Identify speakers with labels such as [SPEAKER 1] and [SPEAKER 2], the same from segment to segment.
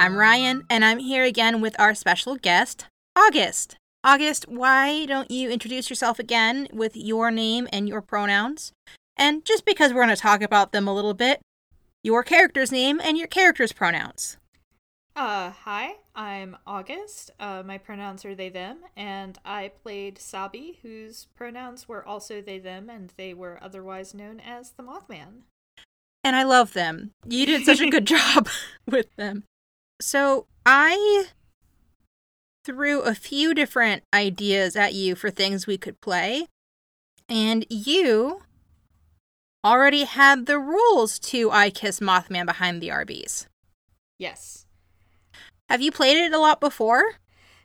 [SPEAKER 1] I'm Ryan, and I'm here again with our special guest, August. August, why don't you introduce yourself again with your name and your pronouns? And just because we're going to talk about them a little bit, your character's name and your character's pronouns.
[SPEAKER 2] Uh, hi, I'm August. Uh, my pronouns are they, them, and I played Sabi, whose pronouns were also they, them, and they were otherwise known as the Mothman.
[SPEAKER 1] And I love them. You did such a good job with them. So I threw a few different ideas at you for things we could play, and you already had the rules to I Kiss Mothman behind the Arby's.
[SPEAKER 2] Yes.
[SPEAKER 1] Have you played it a lot before?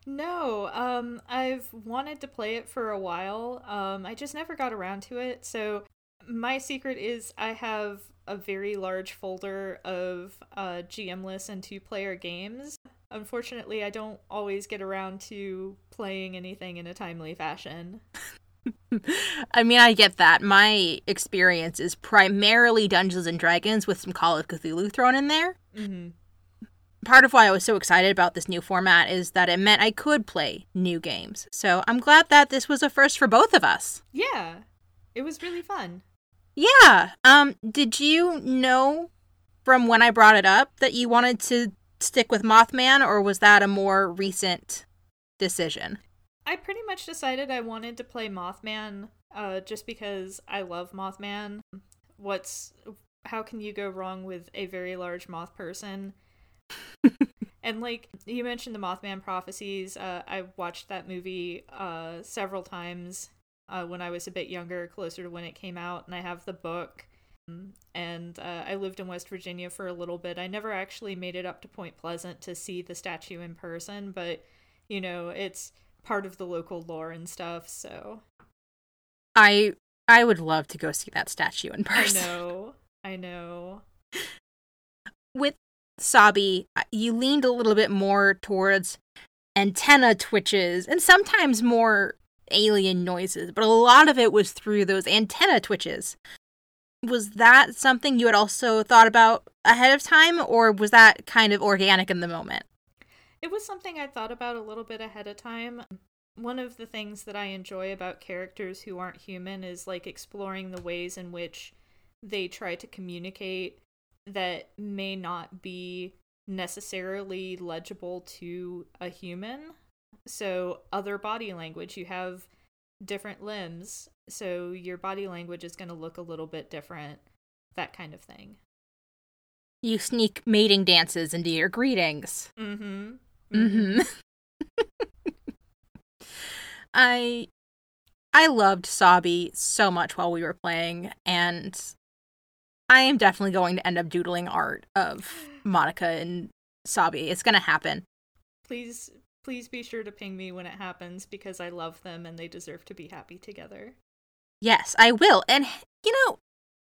[SPEAKER 2] No, um, I've wanted to play it for a while. Um, I just never got around to it. So my secret is I have a very large folder of uh, GM and two player games. Unfortunately, I don't always get around to playing anything in a timely fashion.
[SPEAKER 1] I mean, I get that. My experience is primarily Dungeons and Dragons with some Call of Cthulhu thrown in there.
[SPEAKER 2] Mm-hmm.
[SPEAKER 1] Part of why I was so excited about this new format is that it meant I could play new games. So I'm glad that this was a first for both of us.
[SPEAKER 2] Yeah, it was really fun.
[SPEAKER 1] Yeah. Um. Did you know from when I brought it up that you wanted to stick with Mothman, or was that a more recent decision?
[SPEAKER 2] I pretty much decided I wanted to play Mothman uh, just because I love Mothman. What's how can you go wrong with a very large moth person? and like you mentioned the Mothman prophecies, uh, I watched that movie uh, several times uh, when I was a bit younger, closer to when it came out, and I have the book. And uh, I lived in West Virginia for a little bit. I never actually made it up to Point Pleasant to see the statue in person, but you know, it's part of the local lore and stuff, so
[SPEAKER 1] I I would love to go see that statue in person.
[SPEAKER 2] I know. I know.
[SPEAKER 1] With Sabi, uh, you leaned a little bit more towards antenna twitches and sometimes more alien noises, but a lot of it was through those antenna twitches. Was that something you had also thought about ahead of time, or was that kind of organic in the moment?
[SPEAKER 2] It was something I thought about a little bit ahead of time. One of the things that I enjoy about characters who aren't human is like exploring the ways in which they try to communicate that may not be necessarily legible to a human. So, other body language, you have different limbs, so your body language is going to look a little bit different, that kind of thing.
[SPEAKER 1] You sneak mating dances into your greetings.
[SPEAKER 2] Mm hmm.
[SPEAKER 1] Mm-hmm. I I loved Sabi so much while we were playing, and I am definitely going to end up doodling art of Monica and Sabi. It's gonna happen.
[SPEAKER 2] Please please be sure to ping me when it happens because I love them and they deserve to be happy together.
[SPEAKER 1] Yes, I will. And you know,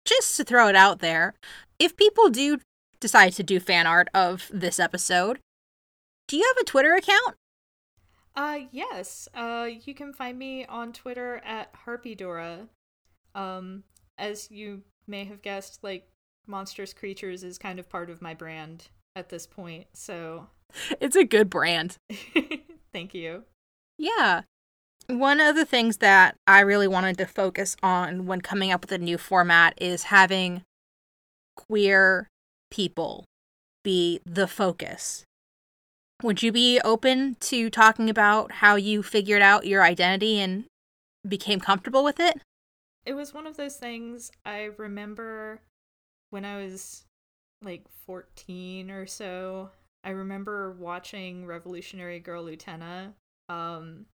[SPEAKER 1] just to throw it out there, if people do decide to do fan art of this episode, do you have a Twitter account?
[SPEAKER 2] Uh yes. Uh you can find me on Twitter at Harpydora. Um as you may have guessed, like monstrous creatures is kind of part of my brand at this point. So
[SPEAKER 1] it's a good brand.
[SPEAKER 2] Thank you.
[SPEAKER 1] Yeah. One of the things that I really wanted to focus on when coming up with a new format is having queer people be the focus would you be open to talking about how you figured out your identity and became comfortable with it?
[SPEAKER 2] It was one of those things I remember when I was like 14 or so. I remember watching Revolutionary Girl Utena, um,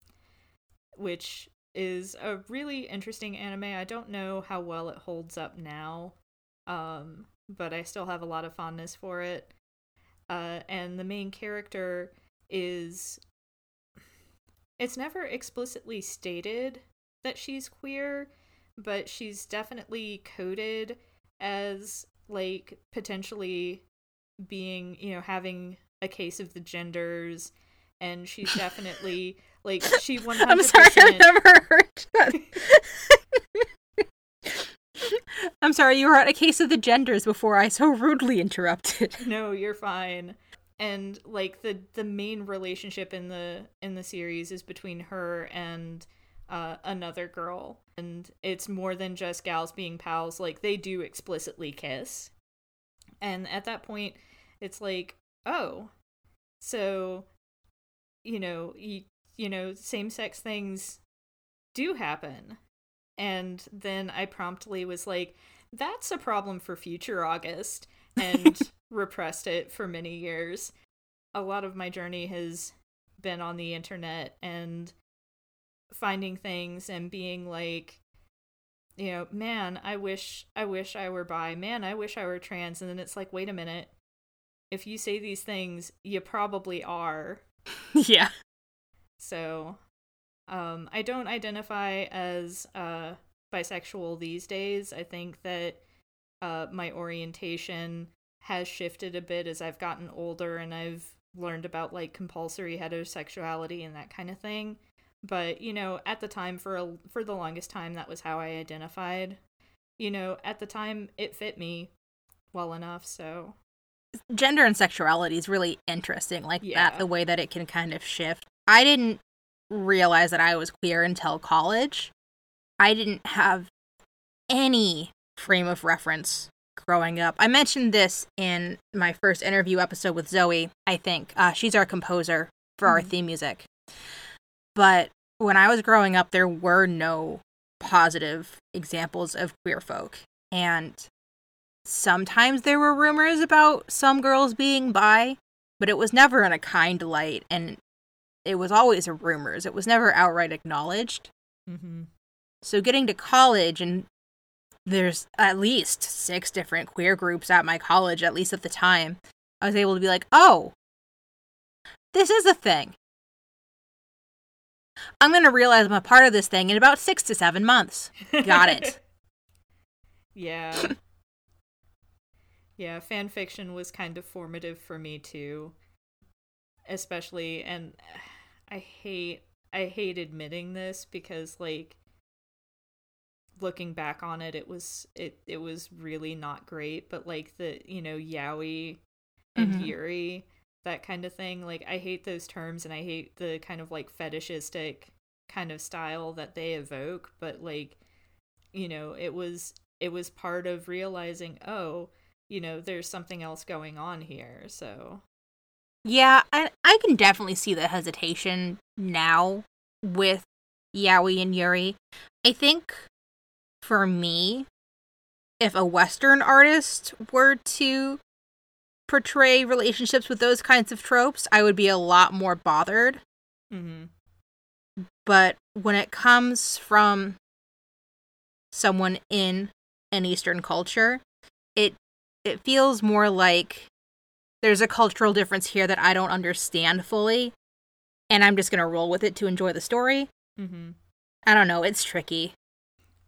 [SPEAKER 2] which is a really interesting anime. I don't know how well it holds up now, um, but I still have a lot of fondness for it uh, and the main character is it's never explicitly stated that she's queer but she's definitely coded as like potentially being you know having a case of the genders and she's definitely like she 100%
[SPEAKER 1] I'm sorry I've never heard that. I'm sorry, you were at a case of the genders before I so rudely interrupted.
[SPEAKER 2] no, you're fine. And like the the main relationship in the in the series is between her and uh, another girl, and it's more than just gals being pals. Like they do explicitly kiss, and at that point, it's like, oh, so you know, you you know, same sex things do happen. And then I promptly was like, that's a problem for future August, and repressed it for many years. A lot of my journey has been on the internet and finding things and being like, you know, man, I wish I wish I were bi. Man, I wish I were trans. And then it's like, wait a minute. If you say these things, you probably are.
[SPEAKER 1] yeah.
[SPEAKER 2] So, um, I don't identify as uh, bisexual these days. I think that uh, my orientation has shifted a bit as I've gotten older and I've learned about like compulsory heterosexuality and that kind of thing. But you know, at the time, for a, for the longest time, that was how I identified. You know, at the time, it fit me well enough. So
[SPEAKER 1] gender and sexuality is really interesting like
[SPEAKER 2] Yeah.
[SPEAKER 1] that the way that it can kind of shift i didn't realize that i was queer until college i didn't have any frame of reference growing up i mentioned this in my first interview episode with zoe i think uh, she's our composer for our
[SPEAKER 2] Mhm.
[SPEAKER 1] theme music but when i was growing up there were no positive examples of queer folk and sometimes there were rumors about some girls being bi, but it was never in a kind light and it was always rumors. It was never outright acknowledged.
[SPEAKER 2] mm-hmm.
[SPEAKER 1] So getting to college and there's at least six different queer groups at my college, at least at the time, I was able to be like, oh, this is a thing. I'm going to realize I'm a part of this thing in about six to seven months. Got it.
[SPEAKER 2] yeah. Yeah, fan fiction was kind of formative for me too. Especially and I hate I hate admitting this because like looking back on it it was it it was really not great, but like the, you know, yaoi and
[SPEAKER 1] Mhm.
[SPEAKER 2] yuri that kind of thing. Like I hate those terms and I hate the kind of like fetishistic kind of style that they evoke, but like you know, it was it was part of realizing, oh, you know, there's something else going on here. So,
[SPEAKER 1] Yeah, I I can definitely see the hesitation now with Yaoi and Yuri. I think for me, if a Western artist were to portray relationships with those kinds of tropes, I would be a lot more bothered.
[SPEAKER 2] hmm
[SPEAKER 1] But when it comes from someone in an Eastern culture, it it feels more like there's a cultural difference here that I don't understand fully, and I'm just gonna roll with it to enjoy the story.
[SPEAKER 2] Mm-hmm.
[SPEAKER 1] I don't know, it's tricky.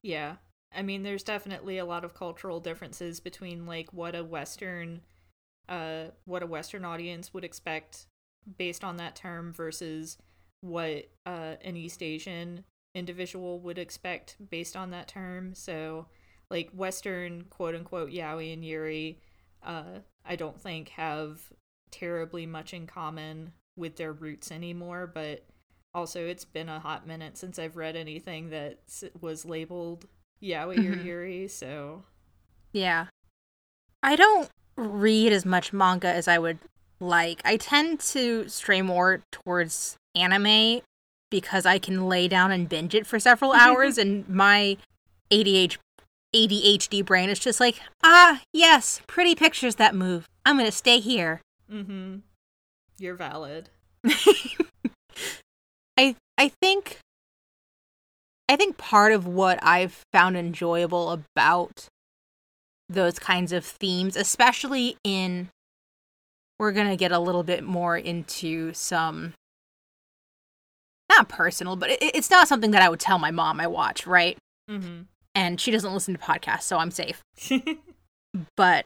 [SPEAKER 2] yeah. I mean, there's definitely a lot of cultural differences between like what a Western, uh, what a Western audience would expect based on that term versus what uh, an East Asian individual would expect based on that term. So, like Western quote unquote yaoi and yuri, uh, I don't think have terribly much in common with their roots anymore. But also, it's been a hot minute since I've read anything that was labeled yaoi or
[SPEAKER 1] Mhm.
[SPEAKER 2] yuri. So,
[SPEAKER 1] Yeah. I don't read as much manga as I would like. I tend to stray more towards anime because I can lay down and binge it for several hours and my ADH ADHD brain is just like, "Ah, yes, pretty pictures that move. I'm going to stay here."
[SPEAKER 2] mm-hmm. You're valid.
[SPEAKER 1] I I think I think part of what I've found enjoyable about those kinds of themes, especially in we're going to get a little bit more into some not personal, but it, it's not something that I would tell my mom I watch, right?
[SPEAKER 2] Mm-hmm.
[SPEAKER 1] And she doesn't listen to podcasts, so I'm safe. But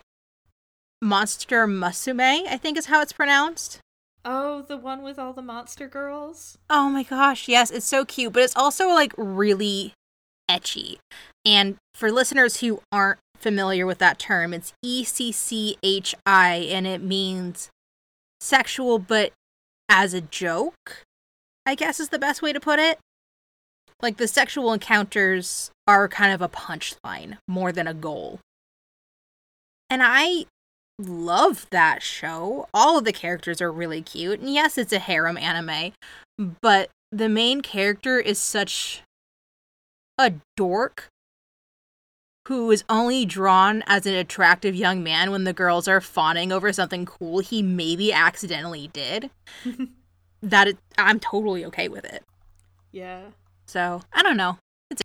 [SPEAKER 1] Monster Musume, I think is how it's pronounced.
[SPEAKER 2] oh, the one with all the monster girls.
[SPEAKER 1] Oh my gosh, yes, it's so cute, but it's also like really ecchi. And for listeners who aren't familiar with that term, it's E C C H I, and it means sexual, but as a joke, I guess is the best way to put it. Like the sexual encounters are kind of a punchline more than a goal. And I love that show. All of the characters are really cute. And yes, it's a harem anime, but the main character is such a dork who is only drawn as an attractive young man when the girls are fawning over something cool he maybe accidentally did. that it, I'm totally okay with it.
[SPEAKER 2] Yeah.
[SPEAKER 1] So, I don't know. It's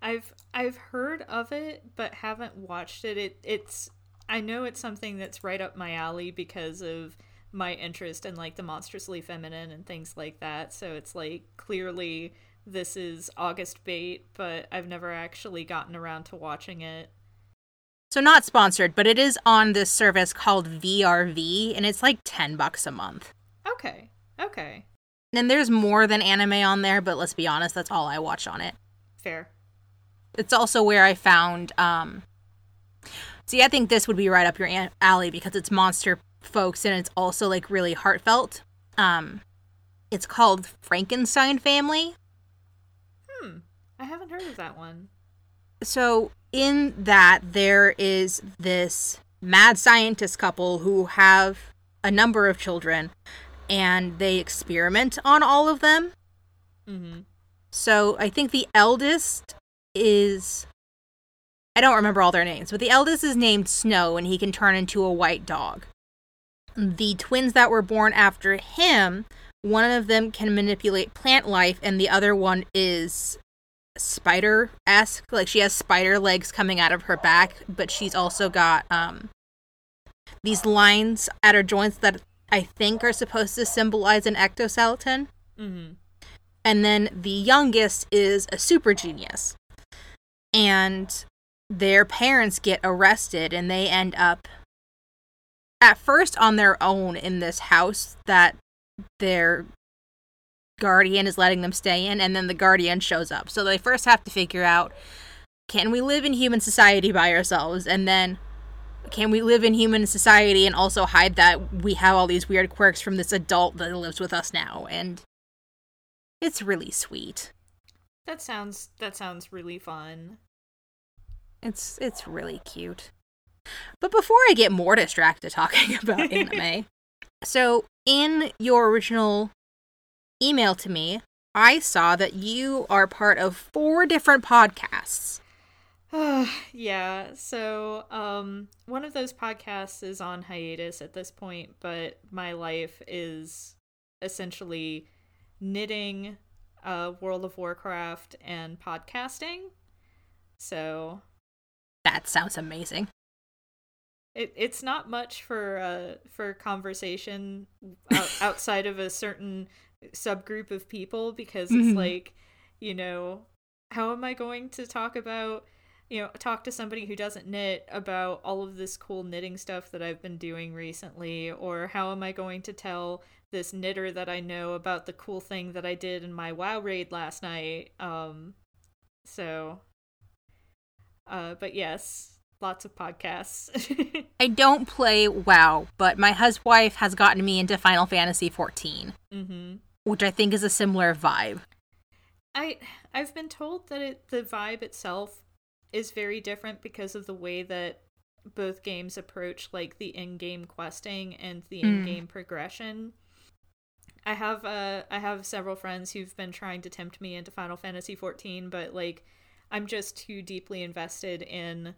[SPEAKER 2] I've I've heard of it but haven't watched it. It it's I know it's something that's right up my alley because of my interest in like the monstrously feminine and things like that. So it's like clearly this is August bait, but I've never actually gotten around to watching it.
[SPEAKER 1] So not sponsored, but it is on this service called VRV and it's like 10 bucks a month.
[SPEAKER 2] Okay. Okay.
[SPEAKER 1] And there's more than anime on there, but let's be honest, that's all I watch on it.
[SPEAKER 2] Fair.
[SPEAKER 1] It's also where I found um See, I think this would be right up your alley because it's monster folks and it's also like really heartfelt. Um it's called Frankenstein Family.
[SPEAKER 2] I haven't heard of that one.
[SPEAKER 1] So, in that there is this mad scientist couple who have a number of children and they experiment on all of them.
[SPEAKER 2] Mm-hmm.
[SPEAKER 1] So I think the eldest is. I don't remember all their names, but the eldest is named Snow and he can turn into a white dog. The twins that were born after him, one of them can manipulate plant life and the other one is spider esque. Like she has spider legs coming out of her back, but she's also got um these lines at her joints that I think are supposed to symbolize an ectoskeleton.
[SPEAKER 2] Mm-hmm.
[SPEAKER 1] And then the youngest is a super genius. And their parents get arrested and they end up at first on their own in this house that their guardian is letting them stay in and then the guardian shows up. So they first have to figure out can we live in human society by ourselves? And then can we live in human society and also hide that we have all these weird quirks from this adult that lives with us now? And it's really sweet.
[SPEAKER 2] That sounds that sounds really fun.
[SPEAKER 1] It's it's really cute. But before i get more distracted talking about anime so in your original email to me i saw that you are part of four different podcasts
[SPEAKER 2] yeah. So, um, one of those podcasts is on hiatus at this point, but my life is essentially knitting, uh, World of Warcraft, and podcasting. So,
[SPEAKER 1] that sounds amazing.
[SPEAKER 2] It it's not much for uh for conversation outside of a certain subgroup of people because it's mm-hmm. like, you know, how am I going to talk about you know, talk to somebody who doesn't knit about all of this cool knitting stuff that I've been doing recently, or how am I going to tell this knitter that I know about the cool thing that I did in my WoW raid last night? Um, so, uh, but yes, lots of podcasts.
[SPEAKER 1] I don't play WoW, but my husband has gotten me into Final Fantasy 14,
[SPEAKER 2] mm-hmm.
[SPEAKER 1] Which I think is a similar vibe.
[SPEAKER 2] I I've been told that it, the vibe itself is very different because of the way that both games approach like the in-game questing and the in-game mm. progression. I have uh I have several friends who've been trying to tempt me into Final Fantasy 14, but like I'm just too deeply invested in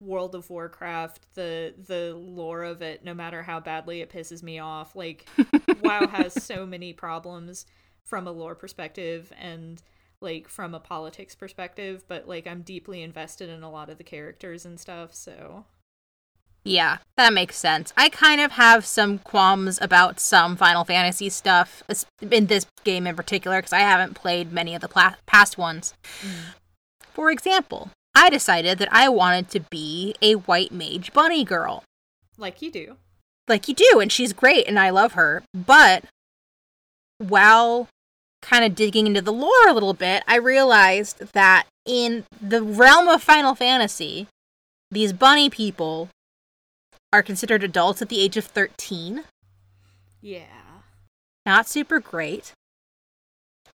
[SPEAKER 2] World of Warcraft, the the lore of it, no matter how badly it pisses me off. Like WoW has so many problems from a lore perspective and like from a politics perspective, but like I'm deeply invested in a lot of the characters and stuff, so
[SPEAKER 1] yeah, that makes sense. I kind of have some qualms about some Final Fantasy stuff in this game in particular because I haven't played many of the pla- past ones. Mm. For example, I decided that I wanted to be a white mage bunny girl.
[SPEAKER 2] Like you do.
[SPEAKER 1] Like you do, and she's great and I love her. But while kind of digging into the lore a little bit, I realized that in the realm of Final Fantasy, these bunny people are considered adults at the age of 13.
[SPEAKER 2] Yeah.
[SPEAKER 1] Not super great.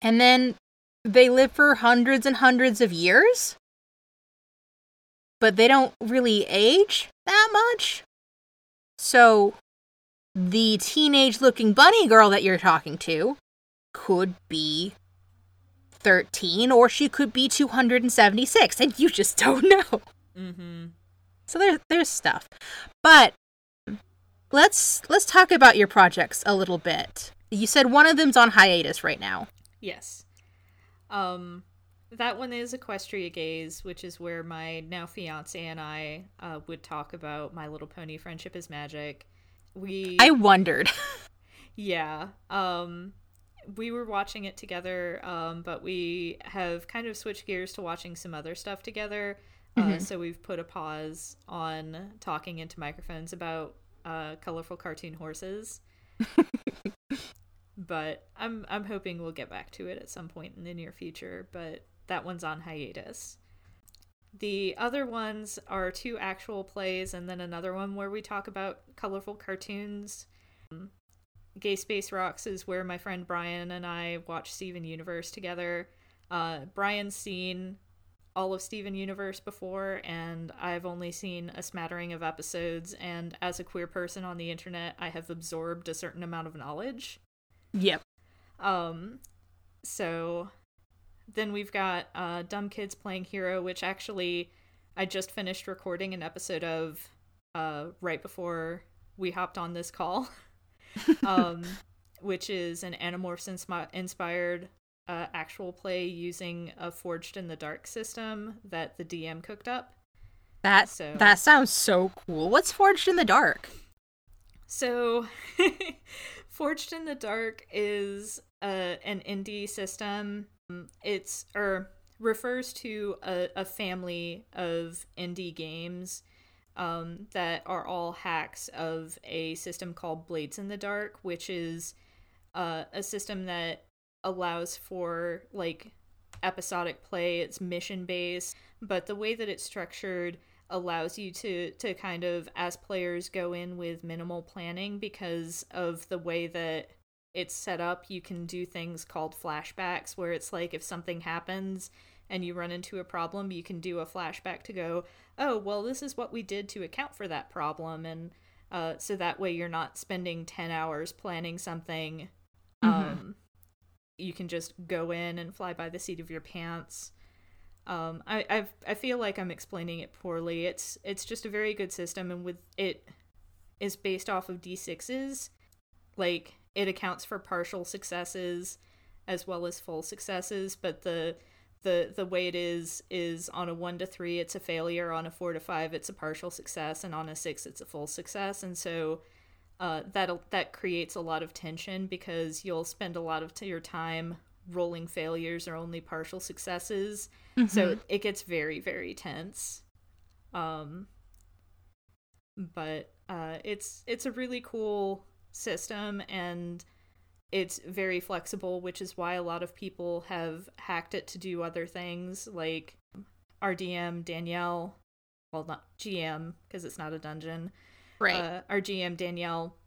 [SPEAKER 1] And then they live for hundreds and hundreds of years. But they don't really age that much. So the teenage looking bunny girl that you're talking to could be 13 or she could be 276 and you just don't know.
[SPEAKER 2] Mm-hmm.
[SPEAKER 1] So there's there's stuff. But let's let's talk about your projects a little bit. You said one of them's on hiatus right now.
[SPEAKER 2] Yes. Um, that one is Equestria Gays, which is where my now fiance and I uh, would talk about My Little Pony: Friendship is Magic. We
[SPEAKER 1] I wondered.
[SPEAKER 2] yeah. Um, we were watching it together, um, but we have kind of switched gears to watching some other stuff together. Uh, so we've put a pause on talking into microphones about uh, colorful cartoon horses. but I'm I'm hoping we'll get back to it at some point in the near future. But that one's on hiatus. The other ones are two actual plays, and then another one where we talk about colorful cartoons. Gay Space Rocks is where my friend Brian and I watch Steven Universe together. Uh, Brian's seen all of Steven Universe before, and I've only seen a smattering of episodes. And as a queer person on the internet, I have absorbed a certain amount of knowledge.
[SPEAKER 1] Yep.
[SPEAKER 2] Um, so then we've got uh, Dumb Kids Playing Hero, which actually I just finished recording an episode of uh, right before we hopped on this call, um, which is an Animorphs inspi- inspired uh, actual play using a Forged in the Dark system that the DM cooked up.
[SPEAKER 1] That
[SPEAKER 2] So-
[SPEAKER 1] that sounds so cool. What's Forged in the Dark?
[SPEAKER 2] So, Forged in the Dark is uh, an indie system. It's or refers to a, a family of indie games um, that are all hacks of a system called Blades in the Dark, which is uh, a system that allows for like episodic play. It's mission based, but the way that it's structured allows you to to kind of as players go in with minimal planning because of the way that it's set up you can do things called flashbacks where it's like if something happens and you run into a problem you can do a flashback to go oh well this is what we did to account for that problem and uh, so that way you're not spending 10 hours planning something um, you can just go in and fly by the seat of your pants um, I I've, I feel like I'm explaining it poorly. It's it's just a very good system, and with it is based off of d6s. Like it accounts for partial successes as well as full successes, but the the the way it is is on a one to three it's a failure, on a four to five it's a partial success, and on a six it's a full success, and so. Uh, that that creates a lot of tension because you'll spend a lot of t- your time rolling failures or only partial successes. So it gets very very tense. Um but uh it's it's a really cool system and it's very flexible which is why a lot of people have hacked it to do other things like our dm danielle well not gm because it's not a dungeon
[SPEAKER 1] Right.
[SPEAKER 2] uh, our GM Danielle,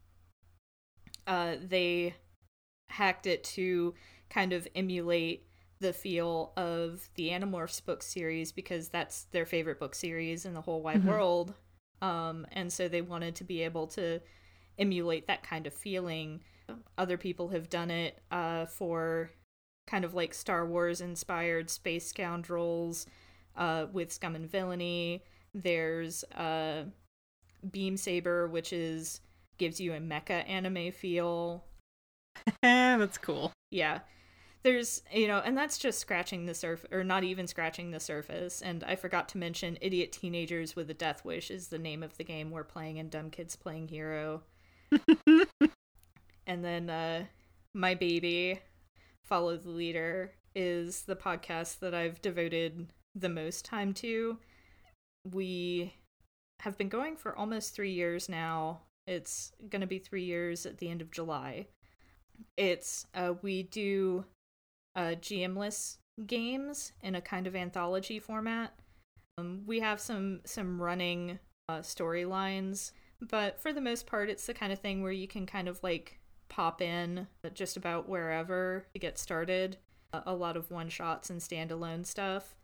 [SPEAKER 2] uh, they hacked it to kind of emulate the feel of the Animorphs book series because that's their favorite book series in the whole wide
[SPEAKER 1] Mhm.
[SPEAKER 2] world. Um, and so they wanted to be able to emulate that kind of feeling. Other people have done it uh, for kind of like Star Wars inspired space scoundrels uh, with Scum and Villainy. There's uh, Beam Saber, which is gives you a mecha anime feel.
[SPEAKER 1] That's cool.
[SPEAKER 2] Yeah. There's, you know, and that's just scratching the surface, or not even scratching the surface. And I forgot to mention Idiot Teenagers with a Death Wish is the name of the game we're playing in Dumb Kids Playing Hero. and then uh, My Baby, Follow the Leader, is the podcast that I've devoted the most time to. We have been going for almost three years now. It's going to be three years at the end of July. It's, uh, we do uh, GMless games in a kind of anthology format. Um, we have some some running uh, storylines, but for the most part, it's the kind of thing where you can kind of like pop in just about wherever to get started. a lot of one shots and standalone stuff,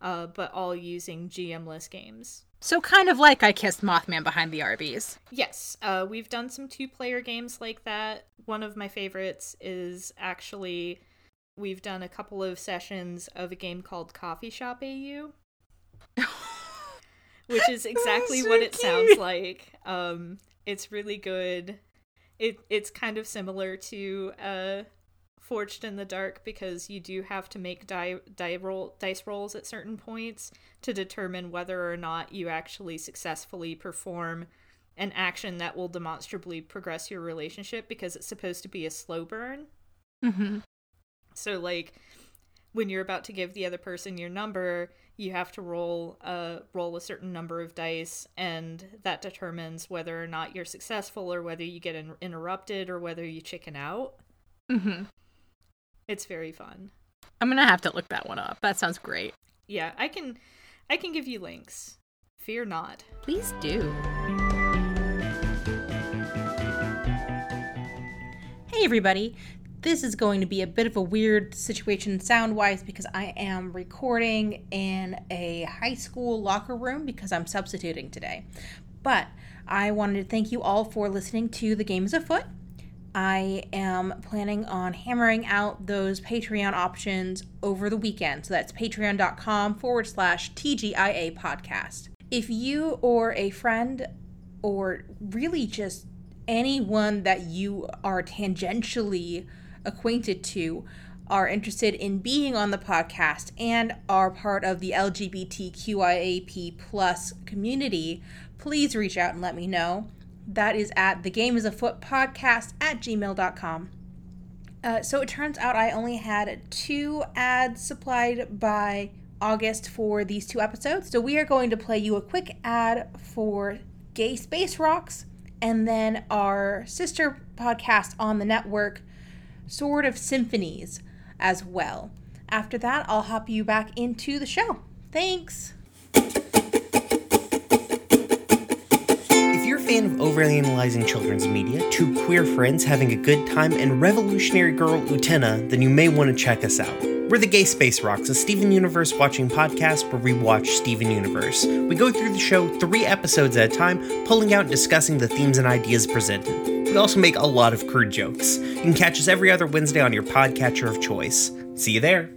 [SPEAKER 2] uh, but all using GMless games.
[SPEAKER 1] So kind of like I kissed Mothman behind the Arby's.
[SPEAKER 2] Yes, uh, we've done some two-player games like that. One of my favorites is actually we've done a couple of sessions of a game called Coffee Shop AU. which is exactly so what it sounds like. Um, it's really good. It it's kind of similar to uh, Forged in the Dark because you do have to make die, die roll dice rolls at certain points to determine whether or not you actually successfully perform an action that will demonstrably progress your relationship because it's supposed to be a slow burn.
[SPEAKER 1] Mm-hmm.
[SPEAKER 2] So like when you're about to give the other person your number, you have to roll a roll a certain number of dice, and that determines whether or not you're successful, or whether you get in- interrupted, or whether you chicken out.
[SPEAKER 1] Mm-hmm.
[SPEAKER 2] It's very fun.
[SPEAKER 1] I'm gonna have to look that one up. That sounds great.
[SPEAKER 2] Yeah, I can, I can give you links. Fear not.
[SPEAKER 1] Please do. Hey everybody, this is going to be a bit of a weird situation sound wise because I am recording in a high school locker room because I'm substituting today. But I wanted to thank you all for listening to The Game's Afoot. I am planning on hammering out those Patreon options over the weekend. So that's patreon.com forward slash TGIA podcast. If you or a friend or really just anyone that you are tangentially acquainted to are interested in being on the podcast and are part of the LGBTQIAP plus community, please reach out and let me know. That is at the game is afoot podcast at gmail.com. Uh, so it turns out I only had two ads supplied by August for these two episodes. So we are going to play you a quick ad for Gay Space Rocks and then our sister podcast on the network, Sword of Symphonies as well. After that, I'll hop you back into the show. Thanks.
[SPEAKER 3] If you're a fan of overly analyzing children's media, two queer friends having a good time, and revolutionary girl Utena, then you may want to check us out. We're the Gay Space Rocks, a Steven Universe watching podcast where we watch Steven Universe. We go through the show three episodes at a time, pulling out and discussing the themes and ideas presented. We also make a lot of crude jokes. You can catch us every other Wednesday on your podcatcher of choice. See you there.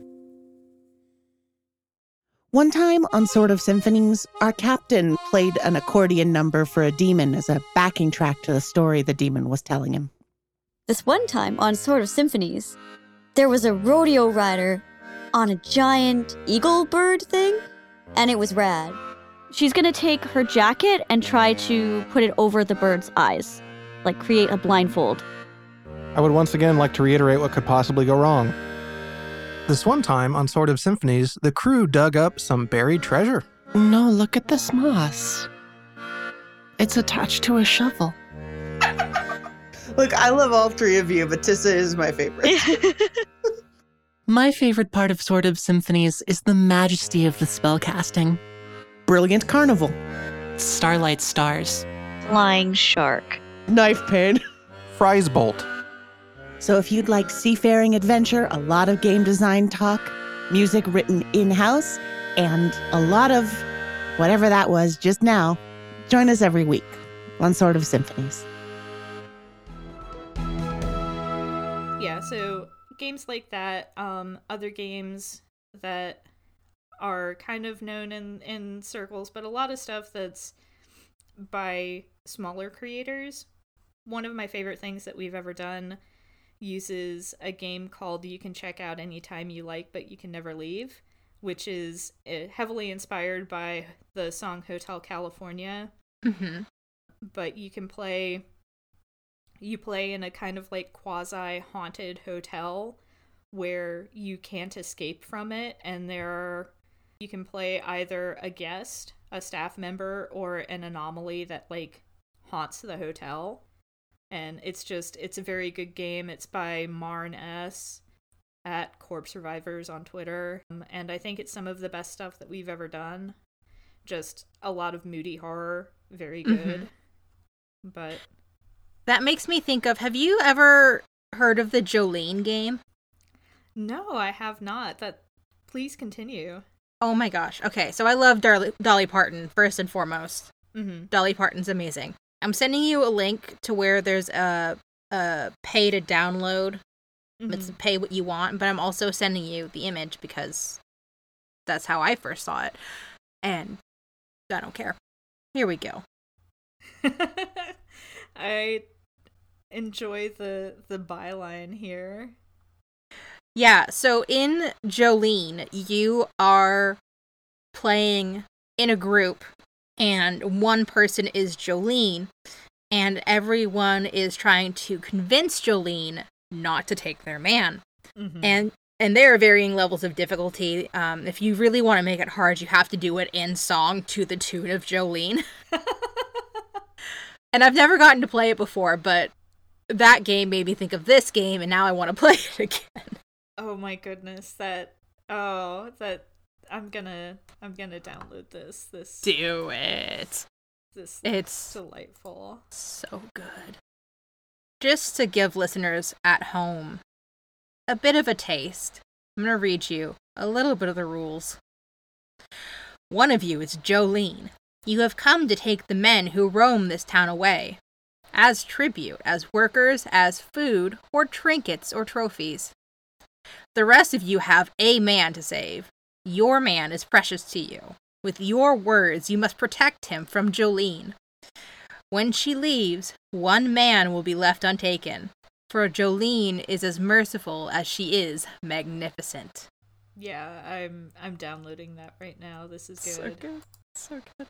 [SPEAKER 4] One time on Sword of Symphonies, our captain played an accordion number for a demon as a backing track to the story the demon was telling him.
[SPEAKER 5] This one time on Sword of Symphonies, there was a rodeo rider on a giant eagle bird thing, and it was rad.
[SPEAKER 6] She's gonna take her jacket and try to put it over the bird's eyes like create a blindfold.
[SPEAKER 7] I would once again like to reiterate what could possibly go wrong. This one time on Sword of Symphonies, the crew dug up some buried treasure.
[SPEAKER 4] No, look at this moss. It's attached to a shovel.
[SPEAKER 8] Look, I love all three of you, but Tissa is my favorite.
[SPEAKER 9] my favorite part of Sword of Symphonies is the majesty of the spellcasting.
[SPEAKER 4] Brilliant carnival.
[SPEAKER 9] Starlight stars.
[SPEAKER 6] Flying shark
[SPEAKER 4] knife pain.
[SPEAKER 7] Fries bolt.
[SPEAKER 4] So if you'd like seafaring adventure, a lot of game design talk, music written in-house, and a lot of whatever that was just now, join us every week on Sword of Symphonies.
[SPEAKER 2] So games like that, um, other games that are kind of known in in circles, but a lot of stuff that's by smaller creators one of my favorite things that we've ever done uses a game called You Can Check Out Anytime You Like, but You Can Never Leave, which is eh, heavily inspired by the song Hotel California.
[SPEAKER 1] Mm-hmm.
[SPEAKER 2] But you can play. You play in a kind of like quasi haunted hotel where you can't escape from it, and there are. You can play either a guest, a staff member, or an anomaly that like haunts the hotel and it's just it's a very good game. It's by Marn S at corp Survivors on Twitter, um, and I think it's some of the best stuff that we've ever done. just a lot of moody horror, very
[SPEAKER 1] Mhm.
[SPEAKER 2] good. But
[SPEAKER 1] That makes me think of have you ever heard of the Jolene game?
[SPEAKER 2] no, I have not. That please continue.
[SPEAKER 1] Oh my gosh. Okay, so I love Dolly, Dolly Parton first and foremost.
[SPEAKER 2] Mm-hmm.
[SPEAKER 1] Dolly Parton's amazing. I'm sending you a link to where there's a a pay to download. It's
[SPEAKER 2] Mm-hmm.
[SPEAKER 1] pay what you want, but I'm also sending you the image because that's how I first saw it. And I don't care. Here we go.
[SPEAKER 2] I enjoy the the byline here.
[SPEAKER 1] Yeah, so in Jolene, you are playing in a group, and one person is Jolene, and everyone is trying to convince Jolene not to take their man.
[SPEAKER 2] Mhm.
[SPEAKER 1] And and there are varying levels of difficulty. Um, if you really want to make it hard, you have to do it in song to the tune of Jolene. and I've never gotten to play it before, but that game made me think of this game, and now I want to play it again.
[SPEAKER 2] Oh my goodness, that oh that I'm gonna I'm gonna download this. This
[SPEAKER 1] Do it.
[SPEAKER 2] this
[SPEAKER 1] It's
[SPEAKER 2] delightful.
[SPEAKER 1] so good. Just to give listeners at home a bit of a taste, I'm going to read you a little bit of the rules. One of you is Jolene. You have come to take the men who roam this town away, as tribute, as workers, as food, or trinkets or trophies. The rest of you have a man to save. Your man is precious to you. With your words, you must protect him from Jolene. When she leaves, one man will be left untaken, for Jolene is as merciful as she is magnificent.
[SPEAKER 2] Yeah, I'm I'm downloading that right now. This is good.
[SPEAKER 1] So good. So good.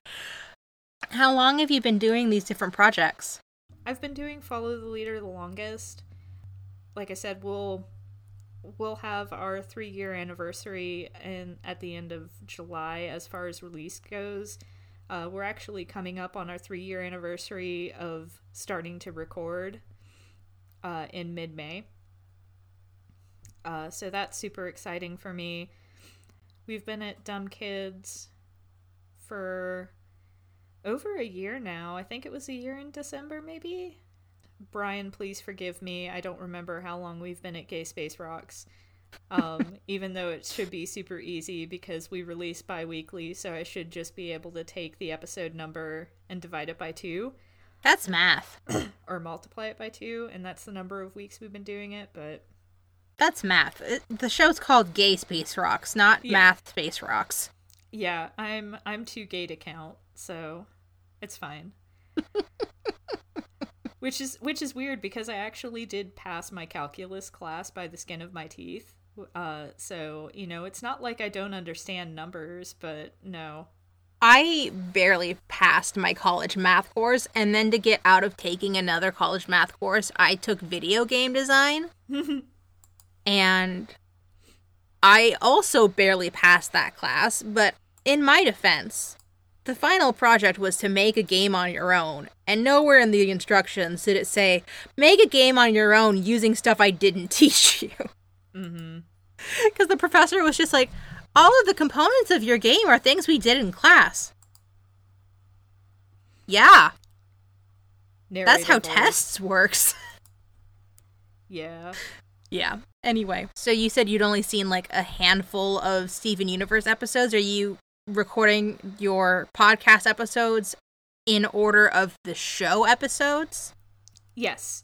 [SPEAKER 1] How long have you been doing these different projects?
[SPEAKER 2] I've been doing follow the leader the longest. Like I said, we'll we'll have our three year anniversary in at the end of July as far as release goes. Uh, we're actually coming up on our three year anniversary of starting to record uh, in mid May. Uh, so that's super exciting for me. We've been at Dumb Kids for over a year now. I think it was a year in December, maybe. Brian, please forgive me. I don't remember how long we've been at Gay Space Rocks. Um, even though it should be super easy because we release bi weekly, so I should just be able to take the episode number and divide it by two
[SPEAKER 1] That's math.
[SPEAKER 2] or multiply it by two, and that's the number of weeks we've been doing it. But
[SPEAKER 1] That's math. It- the show's called Gay Space Rocks, not
[SPEAKER 2] Yeah.
[SPEAKER 1] Math Space Rocks.
[SPEAKER 2] Yeah, I'm I'm too gay to count, so it's fine. which is which is weird because I actually did pass my calculus class by the skin of my teeth. Uh, so you know, it's not like I don't understand numbers, but no.
[SPEAKER 1] I barely passed my college math course, and then to get out of taking another college math course, I took video game design. and I also barely passed that class, but in my defense, the final project was to make a game on your own, and nowhere in the instructions did it say, make a game on your own using stuff I didn't teach you.
[SPEAKER 2] mm-hmm.
[SPEAKER 1] Because the professor was just like, all of the components of your game are things we did in class. Yeah, that's how tests works.
[SPEAKER 2] Yeah.
[SPEAKER 1] yeah. Anyway, so you said you'd only seen like a handful of Steven Universe episodes. Are you recording your podcast episodes in order of the show episodes?
[SPEAKER 2] Yes.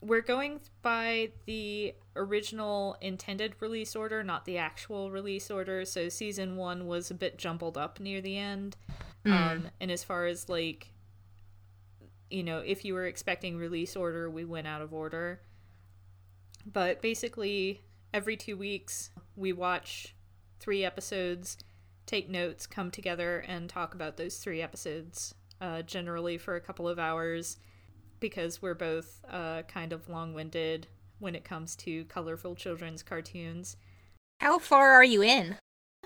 [SPEAKER 2] We're going by the original intended release order, not the actual release order. So season one was a bit jumbled up near the end. Um, and as far as like, you know, if you were expecting release order, we went out of order. But basically, every two weeks, we watch three episodes, take notes, come together, and talk about those three episodes, uh, generally for a couple of hours because we're both uh, kind of long winded when it comes to colorful children's cartoons.
[SPEAKER 1] How far are you in?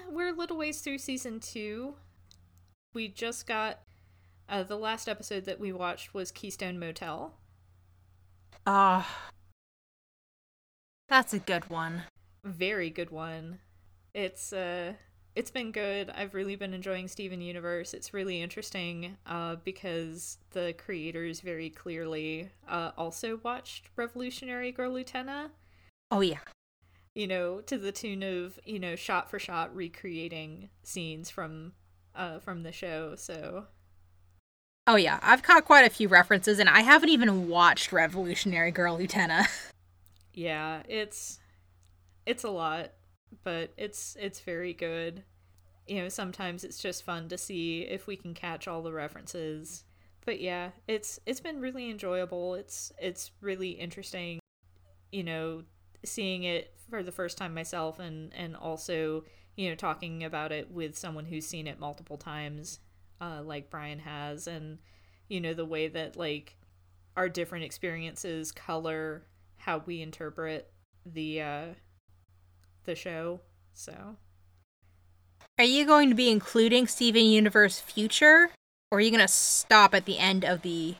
[SPEAKER 2] We're a little ways through season two. We just got uh, the last episode that we watched was Keystone Motel.
[SPEAKER 1] Ah. that's a good one.
[SPEAKER 2] Very good one. It's uh it's been good. I've really been enjoying Steven Universe. It's really interesting uh, because the creators very clearly uh, also watched Revolutionary Girl Utena.
[SPEAKER 1] Oh yeah.
[SPEAKER 2] You know, to the tune of you know shot for shot recreating scenes from uh, from the show. So
[SPEAKER 1] Oh yeah, I've caught quite a few references, and I haven't even watched Revolutionary Girl Utena.
[SPEAKER 2] yeah, it's it's a lot, but it's it's very good. You know, sometimes it's just fun to see if we can catch all the references. But yeah, it's it's been really enjoyable. It's it's really interesting, you know, seeing it for the first time myself and and also, you know, talking about it with someone who's seen it multiple times uh, like Brian has, and you know the way that like our different experiences color how we interpret the uh, the show. So,
[SPEAKER 1] are you going to be including Steven Universe Future, or are you going to stop at the end of the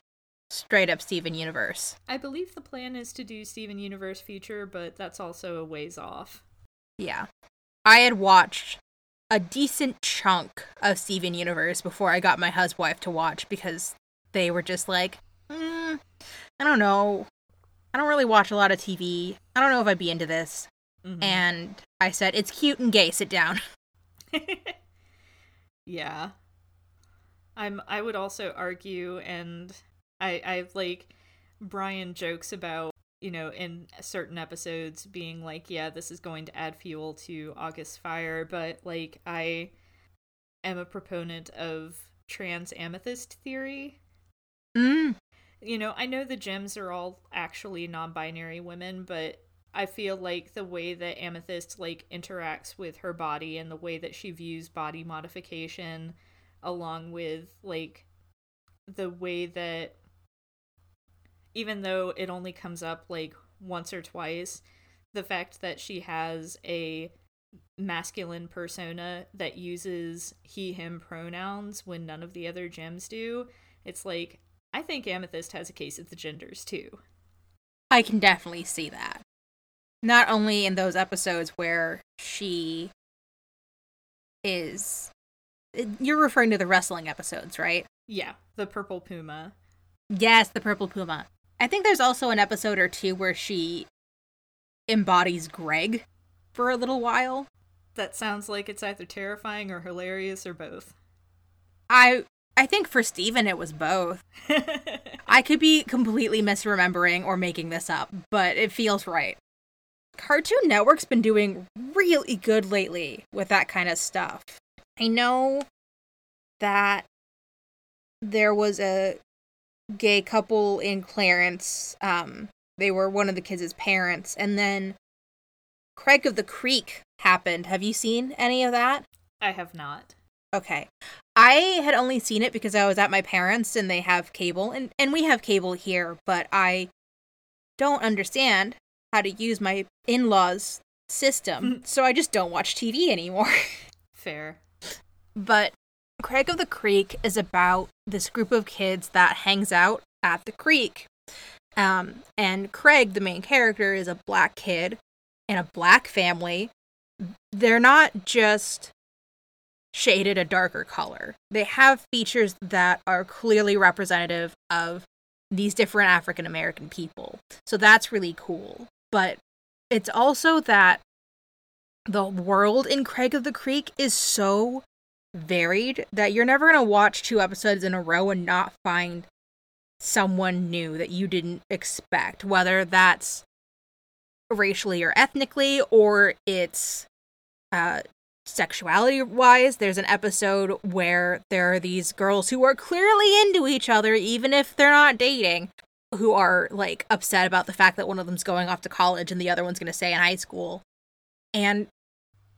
[SPEAKER 1] straight up Steven Universe?
[SPEAKER 2] I believe the plan is to do Steven Universe Future, but that's also a ways off.
[SPEAKER 1] Yeah. I had watched a decent chunk of Steven Universe before I got my husband to watch because they were just like, mm, I don't know. I don't really watch a lot of TV. I don't know if I'd be into this. Mm-hmm. And I said, it's cute and gay. Sit down.
[SPEAKER 2] yeah. I'm I would also argue and I I like Brian jokes about you know, in certain episodes being like, yeah, this is going to add fuel to August Fire, but like I am a proponent of trans amethyst theory.
[SPEAKER 1] Mm.
[SPEAKER 2] You know, I know the gems are all actually non-binary women, but I feel like the way that Amethyst like interacts with her body and the way that she views body modification along with like the way that even though it only comes up like once or twice, the fact that she has a masculine persona that uses he him pronouns when none of the other gems do, it's like I think Amethyst has a case of the genders too.
[SPEAKER 1] I can definitely see that. Not only in those episodes where she is you're referring to the wrestling episodes, right?
[SPEAKER 2] Yeah, the purple puma.
[SPEAKER 1] Yes, the purple puma. I think there's also an episode or two where she embodies Greg for a little while.
[SPEAKER 2] That sounds like it's either terrifying or hilarious or both.
[SPEAKER 1] I I think for Steven it was both. I could be completely misremembering or making this up, but it feels right. Cartoon Network's been doing really good lately with that kind of stuff. I know that there was a gay couple in Clarence. Um, they were one of the kids' parents, and then Craig of the Creek happened. Have you seen any of that?
[SPEAKER 2] I have not.
[SPEAKER 1] Okay. I had only seen it because I was at my parents and they have cable and, and we have cable here, but I don't understand how to use my in laws system, so I just don't watch TV anymore.
[SPEAKER 2] Fair.
[SPEAKER 1] But Craig of the Creek is about this group of kids that hangs out at the creek. Um, and Craig, the main character, is a black kid in a black family. They're not just shaded a darker color, they have features that are clearly representative of these different African American people. So that's really cool. But it's also that the world in Craig of the Creek is so varied that you're never going to watch two episodes in a row and not find someone new that you didn't expect, whether that's racially or ethnically or it's uh, sexuality wise. There's an episode where there are these girls who are clearly into each other, even if they're not dating, who are like upset about the fact that one of them's going off to college and the other one's going to stay in high school. And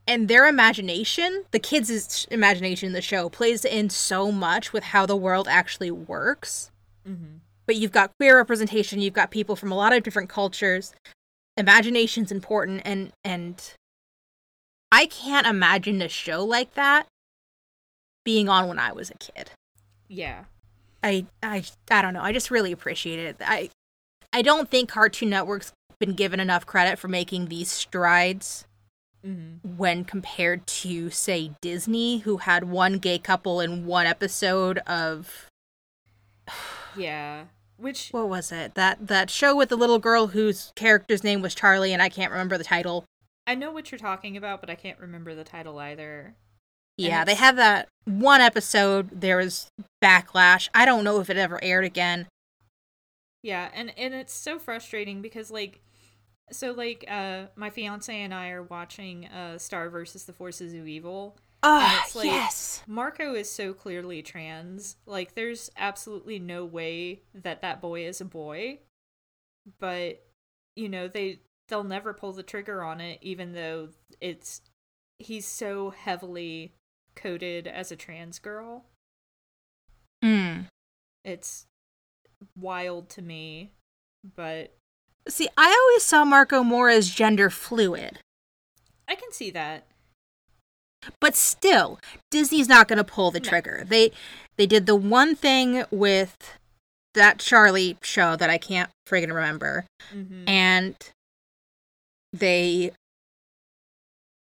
[SPEAKER 1] and their imagination, the kids' imagination in the show, plays in so much with how the world actually works.
[SPEAKER 2] Mm-hmm.
[SPEAKER 1] But you've got queer representation, you've got people from a lot of different cultures. Imagination's important, and and I can't imagine a show like that being on when I was a kid.
[SPEAKER 2] Yeah,
[SPEAKER 1] I I I don't know. I just really appreciate it. I I don't think Cartoon Network's been given enough credit for making these strides
[SPEAKER 2] Mm-hmm.
[SPEAKER 1] when compared to say Disney who had one gay couple in one episode of
[SPEAKER 2] Yeah. Which
[SPEAKER 1] what was it? That that show with the little girl whose character's name was Charlie and I can't remember the title.
[SPEAKER 2] I know what you're talking about, but I can't remember the title either.
[SPEAKER 1] Yeah, they had that one episode. There was backlash. I don't know if it ever aired again.
[SPEAKER 2] Yeah, and and it's so frustrating because like so like uh my fiance and I are watching uh Star versus the Forces of Evil.
[SPEAKER 1] Ah,
[SPEAKER 2] it's like-
[SPEAKER 1] yes.
[SPEAKER 2] Marco is so clearly trans. Like there's absolutely no way that that boy is a boy. But you know, they they'll never pull the trigger on it even though it's he's so heavily coded as a trans girl.
[SPEAKER 1] Mm.
[SPEAKER 2] It's wild to me, but
[SPEAKER 1] See, I always saw Marco more as gender fluid.
[SPEAKER 2] I can see that.
[SPEAKER 1] But still, Disney's not going to pull the
[SPEAKER 2] No.
[SPEAKER 1] trigger. They they did the one thing with that Charlie show that I can't friggin' remember,
[SPEAKER 2] Mm-hmm.
[SPEAKER 1] and they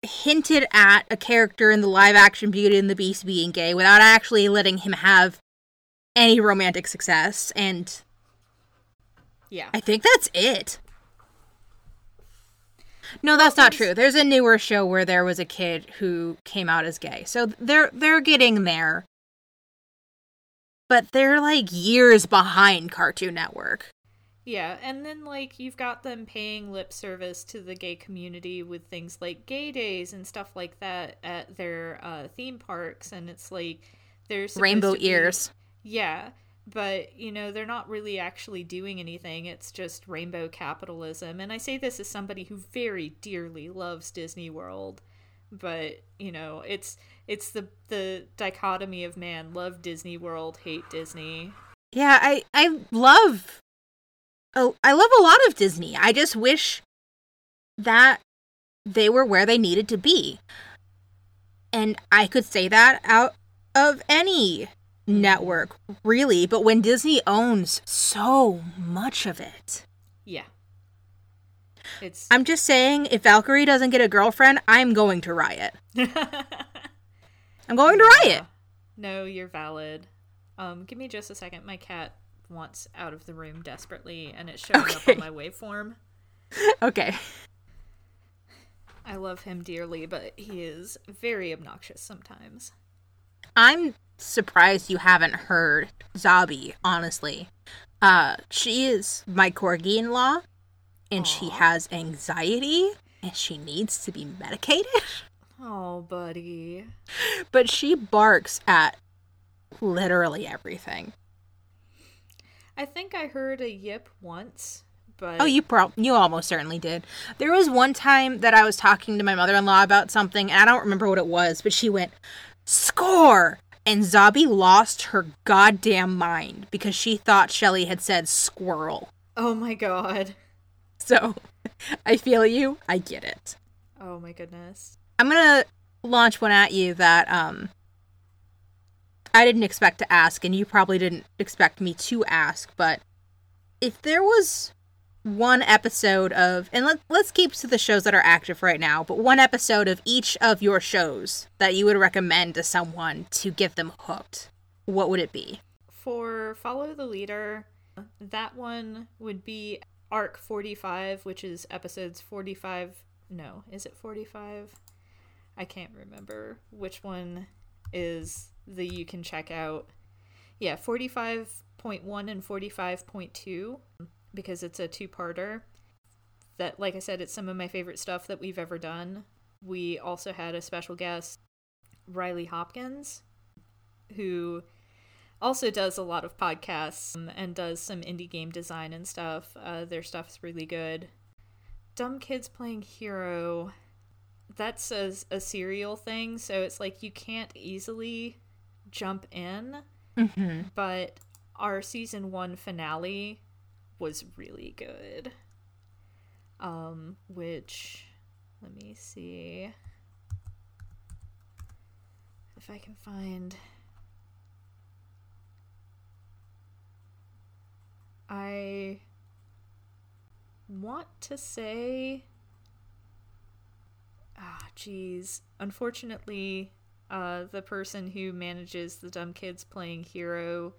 [SPEAKER 1] hinted at a character in the live action Beauty and the Beast being gay without actually letting him have any romantic success, and
[SPEAKER 2] Yeah.
[SPEAKER 1] I think that's it. No, that's not true. There's a newer show where there was a kid who came out as gay. So they're they're getting there. But they're like years behind Cartoon Network.
[SPEAKER 2] Yeah, and then like you've got them paying lip service to the gay community with things like gay days and stuff like that at their uh, theme parks, and it's like there's
[SPEAKER 1] Rainbow
[SPEAKER 2] be-
[SPEAKER 1] ears.
[SPEAKER 2] Yeah, but you know they're not really actually doing anything. It's just rainbow capitalism, and I say this as somebody who very dearly loves Disney World, but you know it's it's the the dichotomy of man love Disney World, hate Disney.
[SPEAKER 1] Yeah, I I love oh, I love a lot of Disney. I just wish that they were where they needed to be. And I could say that out of any network, really, but when Disney owns so much of it.
[SPEAKER 2] Yeah. It's
[SPEAKER 1] I'm just saying if Valkyrie doesn't get a girlfriend, I'm going to riot. I'm going to riot.
[SPEAKER 2] No, you're valid. Um, give me just a second. My cat wants out of the room desperately, and it's showing up on my waveform.
[SPEAKER 1] Okay.
[SPEAKER 2] I love him dearly, but he is very obnoxious sometimes.
[SPEAKER 1] I'm surprised you haven't heard Zabi, honestly. Uh, she is my corgi in law, and she has anxiety, and she needs to be medicated.
[SPEAKER 2] Oh, buddy.
[SPEAKER 1] but she barks at literally everything.
[SPEAKER 2] I think I heard a yip once, but
[SPEAKER 1] Oh, you prob you almost certainly did. There was one time that I was talking to my mother-in-law about something, and I don't remember what it was, but she went, "Score!" And Zabi lost her goddamn mind because she thought Shelly had said squirrel.
[SPEAKER 2] Oh my god.
[SPEAKER 1] So, I feel you. I get it.
[SPEAKER 2] Oh my goodness.
[SPEAKER 1] I'm gonna launch one at you that um I didn't expect to ask, and you probably didn't expect me to ask, but if there was one episode of and let, let's keep to the shows that are active right now, but one episode of each of your shows that you would recommend to someone to get them hooked, what would it be?
[SPEAKER 2] For Follow the Leader, that one would be Arc 45, which is episodes 45. No, is it 45? I can't remember which one is the you can check out. Yeah, 45.1 and 45.2 because it's a two-parter. That like I said it's some of my favorite stuff that we've ever done. We also had a special guest Riley Hopkins who also does a lot of podcasts um, and does some indie game design and stuff. Uh, their stuff's really good. Dumb Kids Playing Hero. That's a, a serial thing, so it's like you can't easily jump in,
[SPEAKER 1] Mm-hmm.
[SPEAKER 2] but our season one finale was really good. Um, which, let me see if I can find. I want to say. Ah, geez. Unfortunately, uh, the person who manages the Dumb Kids Playing Hero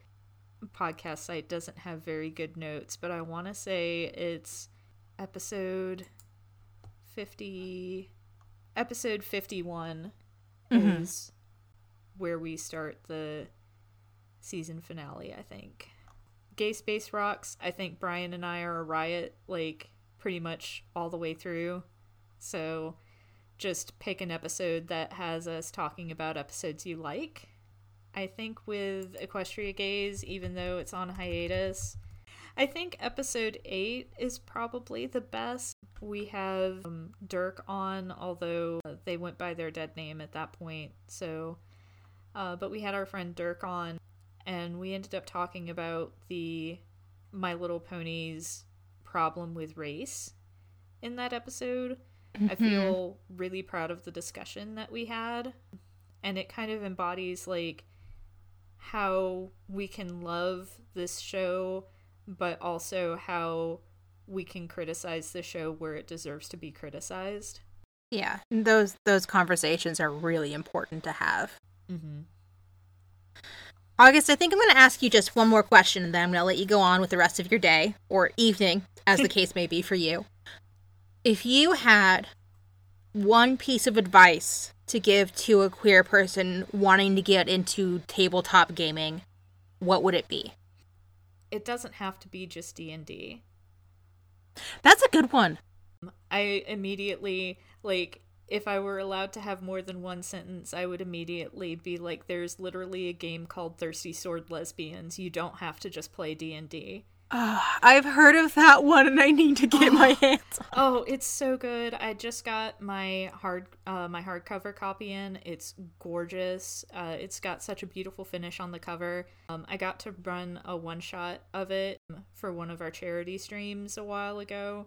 [SPEAKER 2] podcast site doesn't have very good notes, but I want to say it's episode 50 episode 51
[SPEAKER 1] Mhm.
[SPEAKER 2] is where we start the season finale, I think. Gay Space Rocks, I think Brian and I are a riot like pretty much all the way through. So just pick an episode that has us talking about episodes you like. I think with Equestria Gays, even though it's on hiatus, I think episode 8 is probably the best. We have um, Dirk on, although uh, they went by their dead name at that point. So, uh, but we had our friend Dirk on, and we ended up talking about the My Little Ponies problem with race in that episode. I
[SPEAKER 1] Mhm.
[SPEAKER 2] feel really proud of the discussion that we had, and it kind of embodies like how we can love this show, but also how we can criticize the show where it deserves to be criticized.
[SPEAKER 1] Yeah, those those conversations are really important to have.
[SPEAKER 2] Mm-hmm.
[SPEAKER 1] August, I think I'm going to ask you just one more question and then I'm going to let you go on with the rest of your day or evening, as the case may be for you. If you had one piece of advice to give to a queer person wanting to get into tabletop gaming, what would it be?
[SPEAKER 2] It doesn't have to be just D and D.
[SPEAKER 1] That's a good one.
[SPEAKER 2] I immediately like if I were allowed to have more than one sentence, I would immediately be like there's literally a game called Thirsty Sword Lesbians. You don't have to just play D&D.
[SPEAKER 1] Uh, I've heard of that one and I need to get my hands on
[SPEAKER 2] Oh, it's so good. I just got my hard uh my hardcover copy in. It's gorgeous. Uh it's got such a beautiful finish on the cover. Um I got to run a one shot of it for one of our charity streams a while ago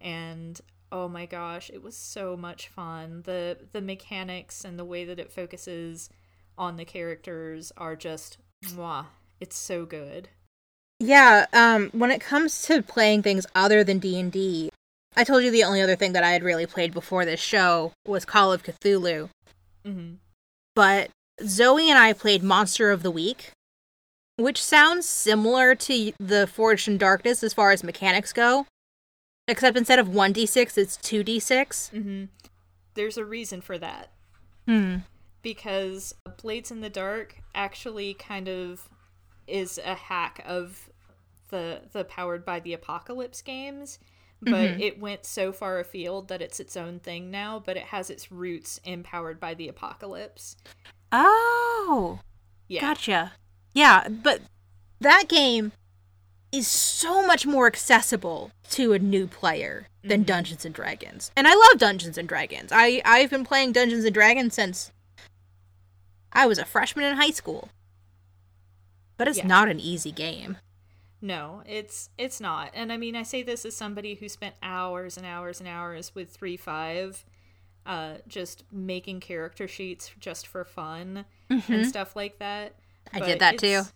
[SPEAKER 2] and oh my gosh, it was so much fun. The the mechanics and the way that it focuses on the characters are just mwah. It's so good.
[SPEAKER 1] Yeah, um when it comes to playing things other than D&D, I told you the only other thing that I had really played before this show was Call of Cthulhu.
[SPEAKER 2] Mhm.
[SPEAKER 1] But Zoe and I played Monster of the Week, which sounds similar to the Forged in Darkness as far as mechanics go, except instead of 1d6, it's 2d6.
[SPEAKER 2] Mhm. There's a reason for that.
[SPEAKER 1] Hmm.
[SPEAKER 2] because Blades in the Dark actually kind of is a hack of the the powered by the apocalypse games but
[SPEAKER 1] Mhm.
[SPEAKER 2] it went so far afield that it's its own thing now but it has its roots in powered by the apocalypse
[SPEAKER 1] Oh,
[SPEAKER 2] yeah
[SPEAKER 1] gotcha. Yeah, but that game is so much more accessible to a new player than
[SPEAKER 2] Mhm.
[SPEAKER 1] Dungeons and Dragons. And I love Dungeons and Dragons. I I've been playing Dungeons and Dragons since I was a freshman in high school. But it's
[SPEAKER 2] Yeah.
[SPEAKER 1] not an easy game.
[SPEAKER 2] No it's it's not and i mean i say this as somebody who spent hours and hours and hours with 3-5 uh just making character sheets just for fun and
[SPEAKER 1] Mhm.
[SPEAKER 2] stuff like that
[SPEAKER 1] I
[SPEAKER 2] but
[SPEAKER 1] did that too.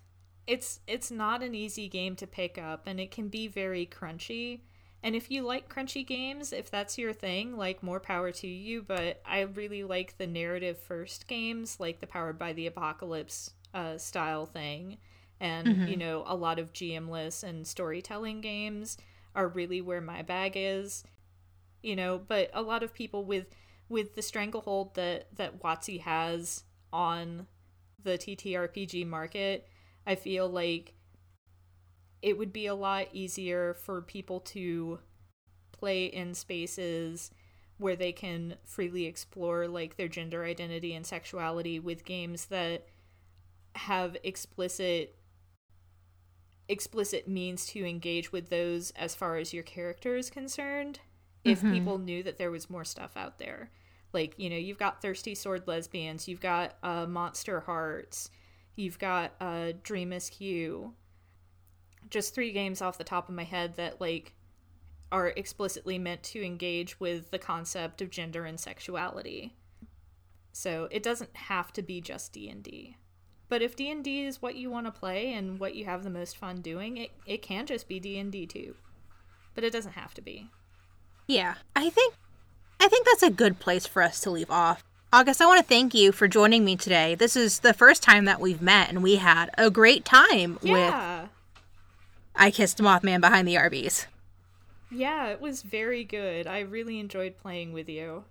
[SPEAKER 2] It's it's not an easy game to pick up and it can be very crunchy. And if you like crunchy games, if that's your thing, like more power to you, but I really like the narrative first games, like the Powered by the Apocalypse uh, style thing. And,
[SPEAKER 1] Mhm.
[SPEAKER 2] you know, a lot of GMless and storytelling games are really where my bag is. You know, but a lot of people with with the stranglehold that that WotC has on the TTRPG market, I feel like it would be a lot easier for people to play in spaces where they can freely explore like their gender identity and sexuality with games that have explicit explicit means to engage with those as far as your character is concerned if
[SPEAKER 1] Mhm.
[SPEAKER 2] people knew that there was more stuff out there. Like you know you've got thirsty sword lesbians you've got uh, monster hearts you've got uh, dream askew just three games off the top of my head that like are explicitly meant to engage with the concept of gender and sexuality. So it doesn't have to be just d&d but if d&d is what you want to play and what you have the most fun doing it, it can just be d&d too but it doesn't have to be
[SPEAKER 1] Yeah, I think I think that's a good place for us to leave off. August, I want to thank you for joining me today. This is the first time that we've met, and we had a great time with
[SPEAKER 2] Yeah.
[SPEAKER 1] I Kissed Mothman Behind the Arby's.
[SPEAKER 2] Yeah, it was very good. I really enjoyed playing with you.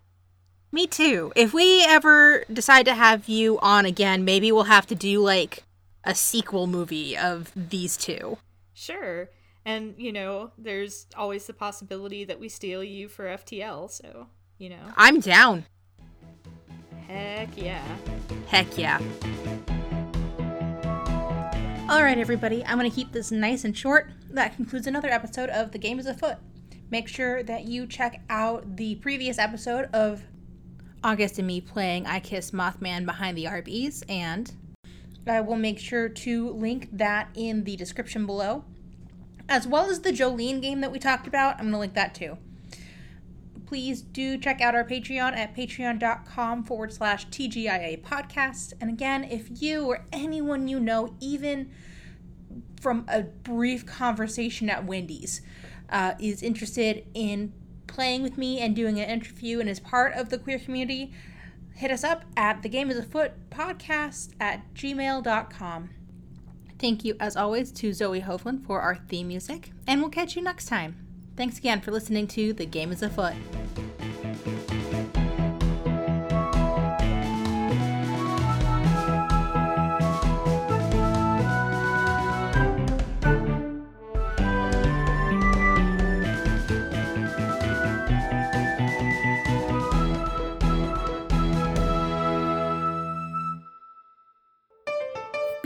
[SPEAKER 1] Me too. If we ever decide to have you on again, maybe we'll have to do like a sequel movie of these two.
[SPEAKER 2] Sure. And, you know, there's always the possibility that we steal you for FTL, so, you know.
[SPEAKER 1] I'm down.
[SPEAKER 2] Heck yeah.
[SPEAKER 1] Heck yeah. All right, everybody, I'm going to keep this nice and short. That concludes another episode of The Game is Afoot. Make sure that you check out the previous episode of August and me playing I Kiss Mothman Behind the Arby's, and I will make sure to link that in the description below, as well as the Jolene game that we talked about. I'm going to link that too please do check out our Patreon at patreon.com forward slash TGIA podcast. And again, if you or anyone you know, even from a brief conversation at Wendy's, uh, is interested in playing with me and doing an interview and is part of the queer community, hit us up at the game is afoot podcast at gmail.com. Thank you, as always, to Zoe Hovland for our theme music, and we'll catch you next time. Thanks again for listening to The Game is Afoot.